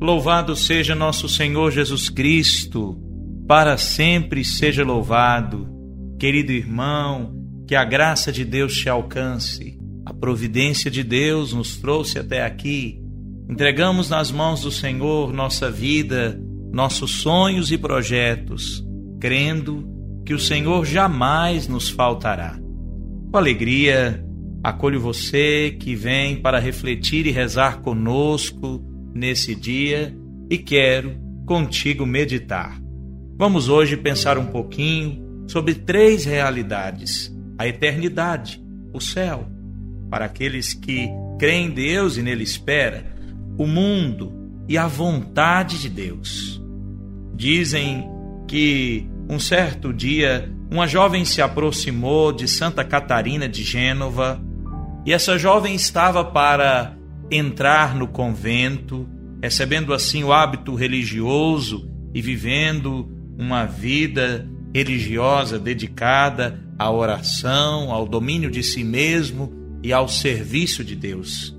Louvado seja nosso Senhor Jesus Cristo, para sempre seja louvado. Querido irmão, que a graça de Deus te alcance. A providência de Deus nos trouxe até aqui. Entregamos nas mãos do Senhor nossa vida, nossos sonhos e projetos, crendo que o Senhor jamais nos faltará. Com alegria, acolho você que vem para refletir e rezar conosco nesse dia e quero contigo meditar. Vamos hoje pensar um pouquinho sobre três realidades: a eternidade, o céu, para aqueles que creem em Deus e nele espera, o mundo e a vontade de Deus. Dizem que um certo dia uma jovem se aproximou de Santa Catarina de Gênova e essa jovem estava para entrar no convento, recebendo assim o hábito religioso e vivendo uma vida religiosa dedicada à oração, ao domínio de si mesmo e ao serviço de Deus.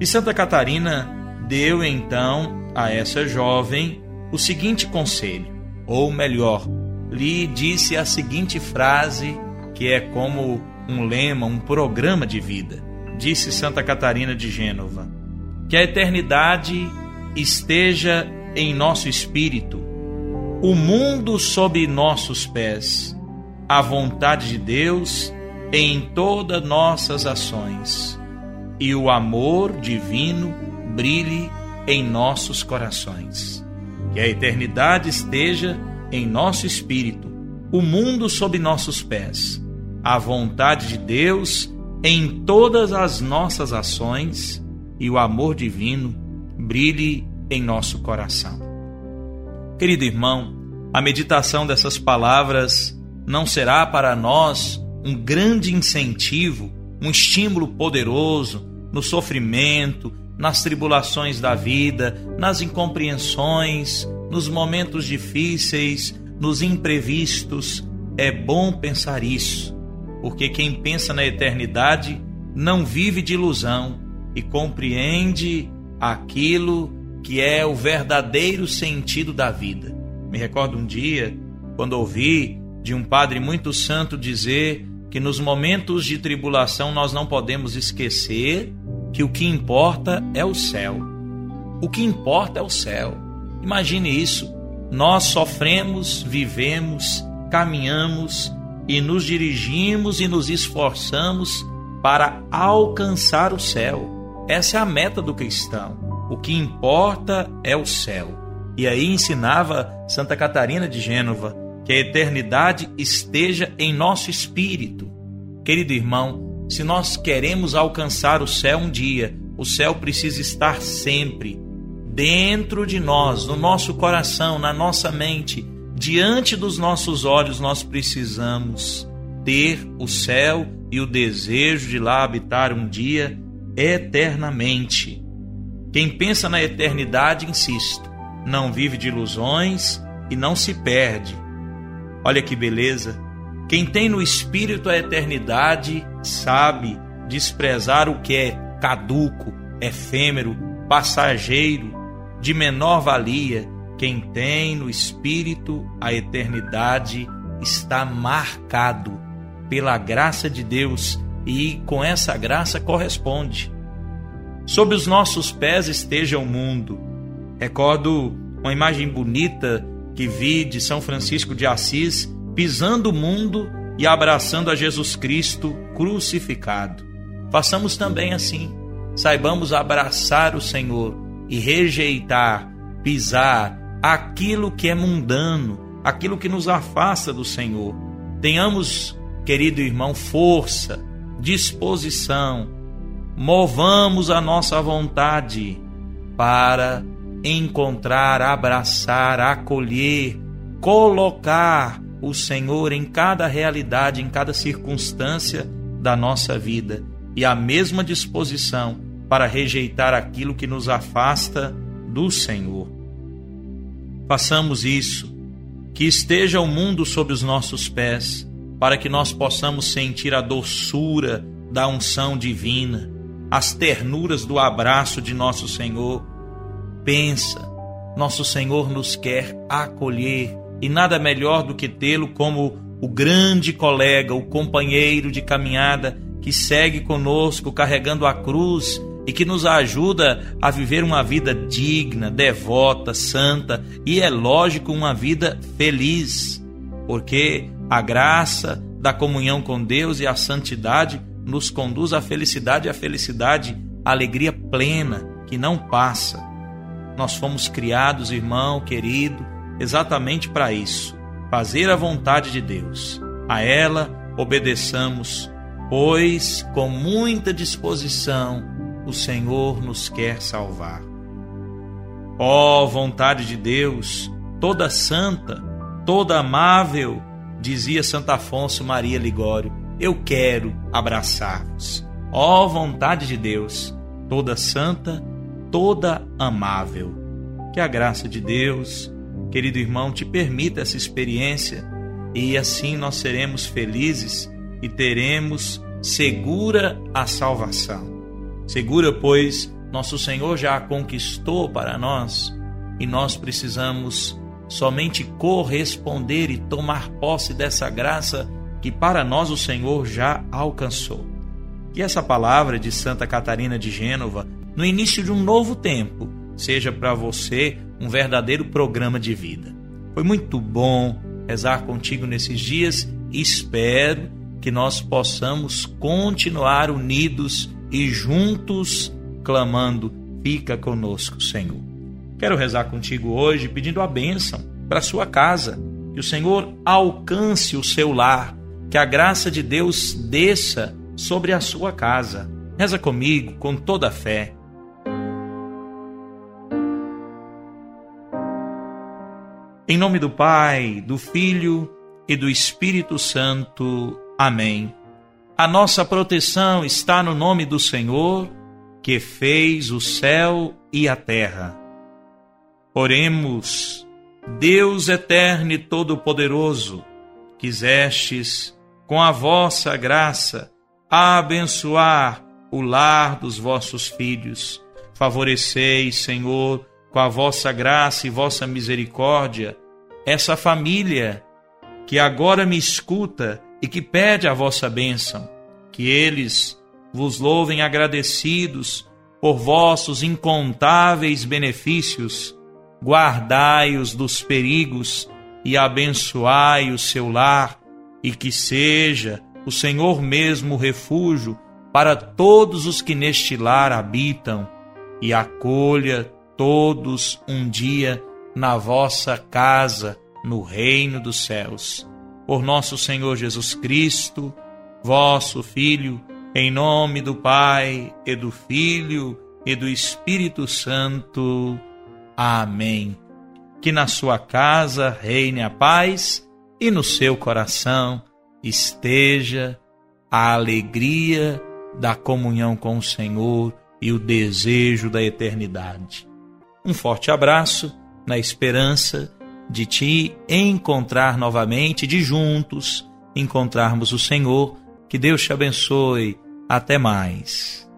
E Santa Catarina deu então a essa jovem o seguinte conselho, ou melhor, lhe disse a seguinte frase, que é como um lema, um programa de vida disse Santa Catarina de Gênova, que a eternidade esteja em nosso espírito, o mundo sob nossos pés, a vontade de Deus em todas nossas ações e o amor divino brilhe em nossos corações. Que a eternidade esteja em nosso espírito, o mundo sob nossos pés, a vontade de Deus em todas as nossas ações e o amor divino brilhe em nosso coração. Querido irmão, a meditação dessas palavras não será para nós um grande incentivo, um estímulo poderoso no sofrimento, nas tribulações da vida, nas incompreensões, nos momentos difíceis, nos imprevistos. É bom pensar isso porque quem pensa na eternidade não vive de ilusão e compreende aquilo que é o verdadeiro sentido da vida. Me recordo um dia quando ouvi de um padre muito santo dizer que nos momentos de tribulação nós não podemos esquecer que o que importa é o céu. O que importa é o céu. Imagine isso. Nós sofremos, vivemos, caminhamos e nos dirigimos e nos esforçamos para alcançar o céu. Essa é a meta do cristão. O que importa é o céu. E aí ensinava Santa Catarina de Gênova que a eternidade esteja em nosso espírito. Querido irmão, se nós queremos alcançar o céu um dia, o céu precisa estar sempre dentro de nós, no nosso coração, na nossa mente diante dos nossos olhos nós precisamos ter o céu e o desejo de lá habitar um dia eternamente. Quem pensa na eternidade, insisto, não vive de ilusões e não se perde. Olha que beleza! Quem tem no espírito a eternidade sabe desprezar o que é caduco, efêmero, passageiro, de menor valia quem tem no espírito a eternidade está marcado pela graça de Deus e com essa graça corresponde. Sob os nossos pés esteja o mundo. Recordo uma imagem bonita que vi de São Francisco de Assis pisando o mundo e abraçando a Jesus Cristo crucificado. Façamos também assim. Saibamos abraçar o Senhor e rejeitar, pisar, aquilo que é mundano, aquilo que nos afasta do Senhor. Tenhamos, querido irmão, força, disposição, movamos a nossa vontade para encontrar, abraçar, acolher, colocar o Senhor em cada realidade, em cada circunstância da nossa vida e a mesma disposição para rejeitar aquilo que nos afasta do Senhor. Façamos isso, que esteja o mundo sob os nossos pés, para que nós possamos sentir a doçura da unção divina, as ternuras do abraço de nosso Senhor. Pensa, nosso Senhor nos quer acolher e nada melhor do que tê-lo como o grande colega, o companheiro de caminhada que segue conosco carregando a cruz e que nos ajuda a viver uma vida digna, devota, santa e é lógico uma vida feliz, porque a graça da comunhão com Deus e a santidade nos conduz à felicidade e à felicidade, à alegria plena que não passa. Nós fomos criados, irmão querido, exatamente para isso, fazer a vontade de Deus. A ela obedeçamos, pois com muita disposição o Senhor nos quer salvar. Ó oh, vontade de Deus, toda santa, toda amável, dizia Santo Afonso Maria Ligório, eu quero abraçar-vos. Ó oh, vontade de Deus, toda santa, toda amável. Que a graça de Deus, querido irmão, te permita essa experiência e assim nós seremos felizes e teremos segura a salvação. Segura, pois, nosso Senhor já a conquistou para nós e nós precisamos somente corresponder e tomar posse dessa graça que para nós o Senhor já alcançou. Que essa palavra de Santa Catarina de Gênova, no início de um novo tempo, seja para você um verdadeiro programa de vida. Foi muito bom rezar contigo nesses dias e espero que nós possamos continuar unidos e juntos clamando: Fica conosco, Senhor. Quero rezar contigo hoje pedindo a bênção para sua casa, que o Senhor alcance o seu lar, que a graça de Deus desça sobre a sua casa. Reza comigo com toda a fé. Em nome do Pai, do Filho e do Espírito Santo. Amém. A nossa proteção está no nome do Senhor, que fez o céu e a terra. Oremos, Deus eterno e todo-poderoso, quisestes, com a vossa graça, abençoar o lar dos vossos filhos. Favoreceis, Senhor, com a vossa graça e vossa misericórdia, essa família que agora me escuta e que pede a vossa bênção, que eles vos louvem agradecidos por vossos incontáveis benefícios, guardai-os dos perigos e abençoai o seu lar, e que seja o Senhor mesmo refúgio para todos os que neste lar habitam, e acolha todos um dia na vossa casa, no reino dos céus por nosso Senhor Jesus Cristo, vosso Filho, em nome do Pai e do Filho e do Espírito Santo. Amém. Que na sua casa reine a paz e no seu coração esteja a alegria da comunhão com o Senhor e o desejo da eternidade. Um forte abraço na esperança de te encontrar novamente, de juntos encontrarmos o Senhor. Que Deus te abençoe. Até mais.